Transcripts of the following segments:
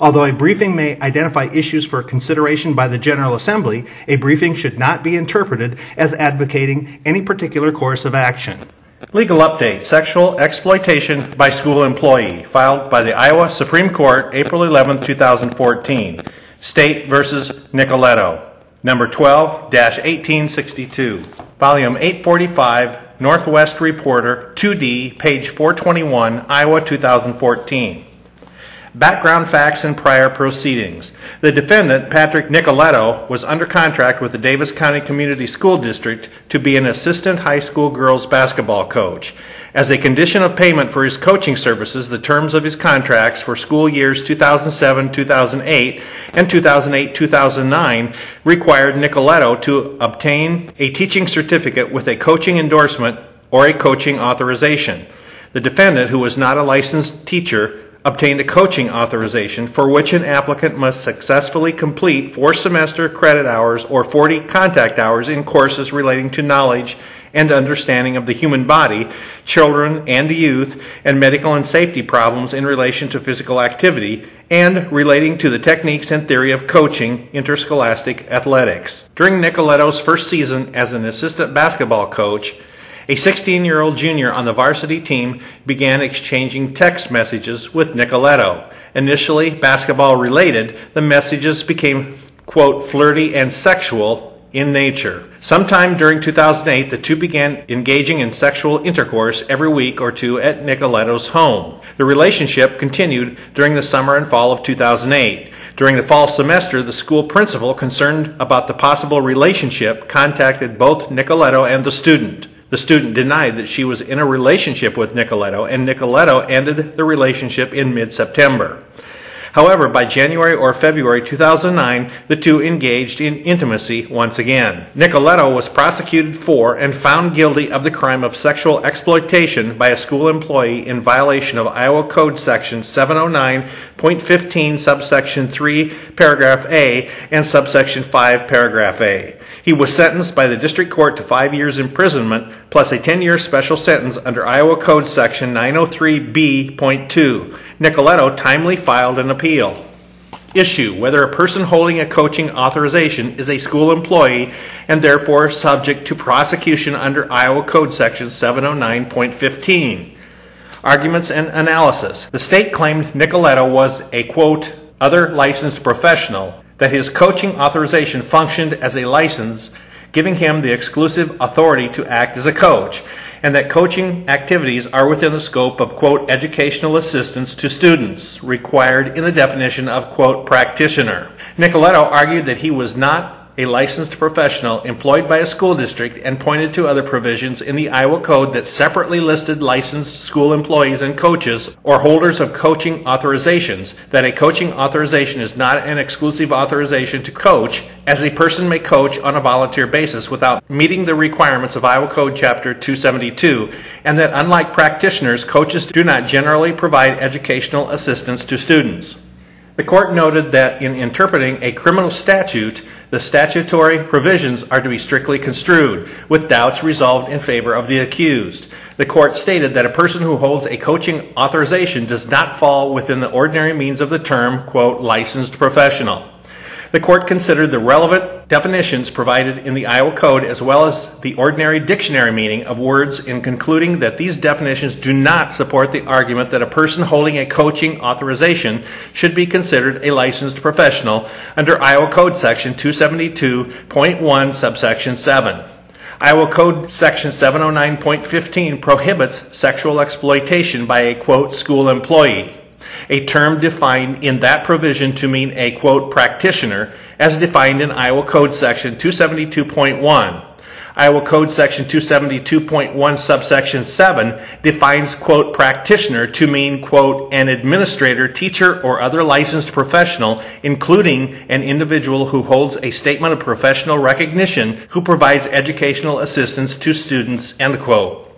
Although a briefing may identify issues for consideration by the General Assembly, a briefing should not be interpreted as advocating any particular course of action. Legal update Sexual exploitation by school employee, filed by the Iowa Supreme Court April 11, 2014. State versus Nicoletto, number 12 1862, volume 845, Northwest Reporter, 2D, page 421, Iowa 2014. Background facts and prior proceedings. The defendant, Patrick Nicoletto, was under contract with the Davis County Community School District to be an assistant high school girls basketball coach. As a condition of payment for his coaching services, the terms of his contracts for school years 2007 2008 and 2008 2009 required Nicoletto to obtain a teaching certificate with a coaching endorsement or a coaching authorization. The defendant, who was not a licensed teacher, obtained a coaching authorization for which an applicant must successfully complete four semester credit hours or 40 contact hours in courses relating to knowledge and understanding of the human body, children and youth, and medical and safety problems in relation to physical activity, and relating to the techniques and theory of coaching interscholastic athletics. During Nicoletto's first season as an assistant basketball coach, a 16 year old junior on the varsity team began exchanging text messages with Nicoletto. Initially basketball related, the messages became, quote, flirty and sexual in nature. Sometime during 2008, the two began engaging in sexual intercourse every week or two at Nicoletto's home. The relationship continued during the summer and fall of 2008. During the fall semester, the school principal, concerned about the possible relationship, contacted both Nicoletto and the student. The student denied that she was in a relationship with Nicoletto, and Nicoletto ended the relationship in mid September. However, by January or February 2009, the two engaged in intimacy once again. Nicoletto was prosecuted for and found guilty of the crime of sexual exploitation by a school employee in violation of Iowa Code Section 709.15, subsection 3, paragraph A, and subsection 5, paragraph A. He was sentenced by the district court to five years imprisonment plus a 10 year special sentence under Iowa Code Section 903B.2. Nicoletto timely filed an appeal. Issue whether a person holding a coaching authorization is a school employee and therefore subject to prosecution under Iowa Code Section 709.15. Arguments and analysis. The state claimed Nicoletto was a quote, other licensed professional that his coaching authorization functioned as a license, giving him the exclusive authority to act as a coach, and that coaching activities are within the scope of, quote, educational assistance to students, required in the definition of, quote, practitioner. Nicoletto argued that he was not a licensed professional employed by a school district and pointed to other provisions in the Iowa Code that separately listed licensed school employees and coaches or holders of coaching authorizations, that a coaching authorization is not an exclusive authorization to coach, as a person may coach on a volunteer basis without meeting the requirements of Iowa Code Chapter 272, and that unlike practitioners, coaches do not generally provide educational assistance to students. The court noted that in interpreting a criminal statute, the statutory provisions are to be strictly construed, with doubts resolved in favor of the accused. The court stated that a person who holds a coaching authorization does not fall within the ordinary means of the term, quote, licensed professional. The court considered the relevant definitions provided in the Iowa Code as well as the ordinary dictionary meaning of words in concluding that these definitions do not support the argument that a person holding a coaching authorization should be considered a licensed professional under Iowa Code Section 272.1, subsection 7. Iowa Code Section 709.15 prohibits sexual exploitation by a quote school employee a term defined in that provision to mean a quote practitioner as defined in Iowa Code section 272.1. Iowa Code Section 272.1 subsection 7 defines, quote, practitioner to mean, quote, an administrator, teacher, or other licensed professional, including an individual who holds a statement of professional recognition who provides educational assistance to students, end quote.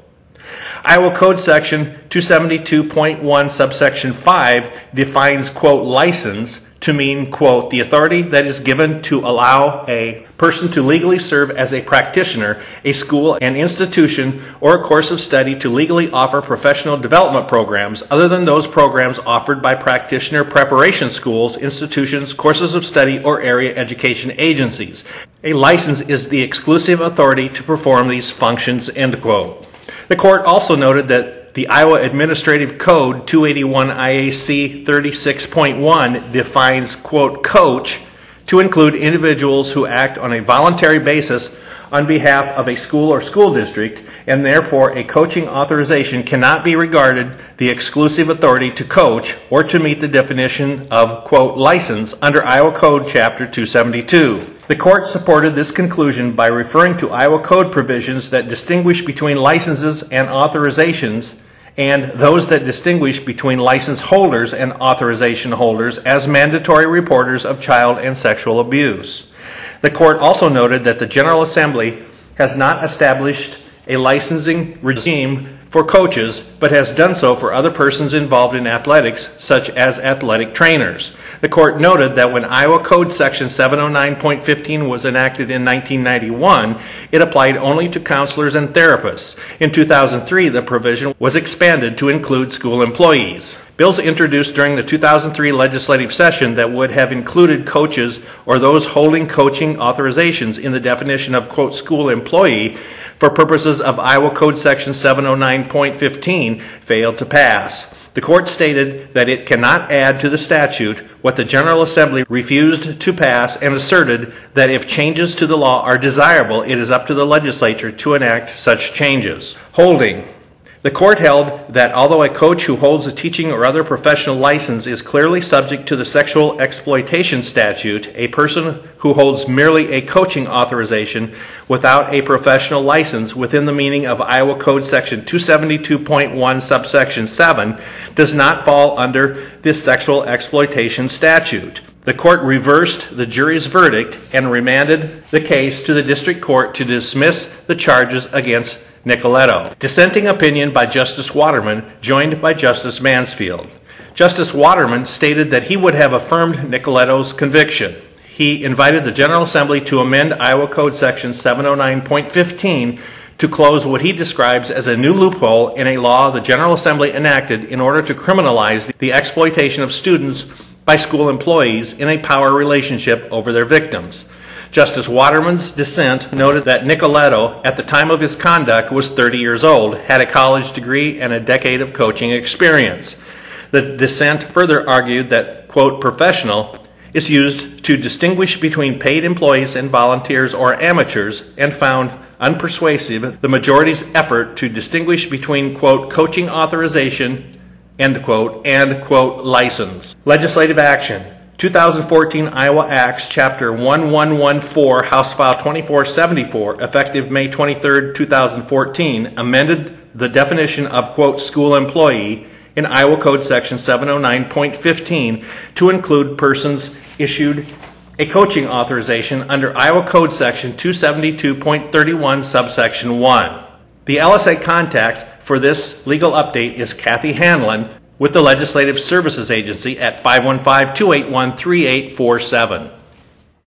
Iowa Code Section 272.1 subsection 5 defines, quote, license to mean, quote, the authority that is given to allow a person to legally serve as a practitioner, a school, an institution, or a course of study to legally offer professional development programs other than those programs offered by practitioner preparation schools, institutions, courses of study, or area education agencies. A license is the exclusive authority to perform these functions, end quote. The court also noted that the Iowa Administrative Code 281 IAC 36.1 defines, quote, coach to include individuals who act on a voluntary basis on behalf of a school or school district, and therefore a coaching authorization cannot be regarded the exclusive authority to coach or to meet the definition of, quote, license under Iowa Code Chapter 272. The court supported this conclusion by referring to Iowa Code provisions that distinguish between licenses and authorizations and those that distinguish between license holders and authorization holders as mandatory reporters of child and sexual abuse. The court also noted that the General Assembly has not established a licensing regime for coaches, but has done so for other persons involved in athletics, such as athletic trainers. The court noted that when Iowa Code Section 709.15 was enacted in 1991, it applied only to counselors and therapists. In 2003, the provision was expanded to include school employees. Bills introduced during the 2003 legislative session that would have included coaches or those holding coaching authorizations in the definition of, quote, school employee for purposes of Iowa Code Section 709.15 failed to pass. The court stated that it cannot add to the statute what the General Assembly refused to pass and asserted that if changes to the law are desirable, it is up to the legislature to enact such changes. Holding. The court held that although a coach who holds a teaching or other professional license is clearly subject to the sexual exploitation statute, a person who holds merely a coaching authorization without a professional license within the meaning of Iowa Code Section 272.1 subsection 7 does not fall under this sexual exploitation statute. The court reversed the jury's verdict and remanded the case to the district court to dismiss the charges against Nicoletto. Dissenting opinion by Justice Waterman, joined by Justice Mansfield. Justice Waterman stated that he would have affirmed Nicoletto's conviction. He invited the General Assembly to amend Iowa Code Section 709.15 to close what he describes as a new loophole in a law the General Assembly enacted in order to criminalize the exploitation of students by school employees in a power relationship over their victims. Justice Waterman's dissent noted that Nicoletto, at the time of his conduct, was 30 years old, had a college degree, and a decade of coaching experience. The dissent further argued that, quote, professional is used to distinguish between paid employees and volunteers or amateurs, and found unpersuasive the majority's effort to distinguish between, quote, coaching authorization, end quote, and, quote, license. Legislative action. 2014 Iowa Acts, Chapter 1114, House File 2474, effective May 23, 2014, amended the definition of, quote, school employee in Iowa Code Section 709.15 to include persons issued a coaching authorization under Iowa Code Section 272.31, subsection 1. The LSA contact for this legal update is Kathy Hanlon, with the Legislative Services Agency at 515 281 3847.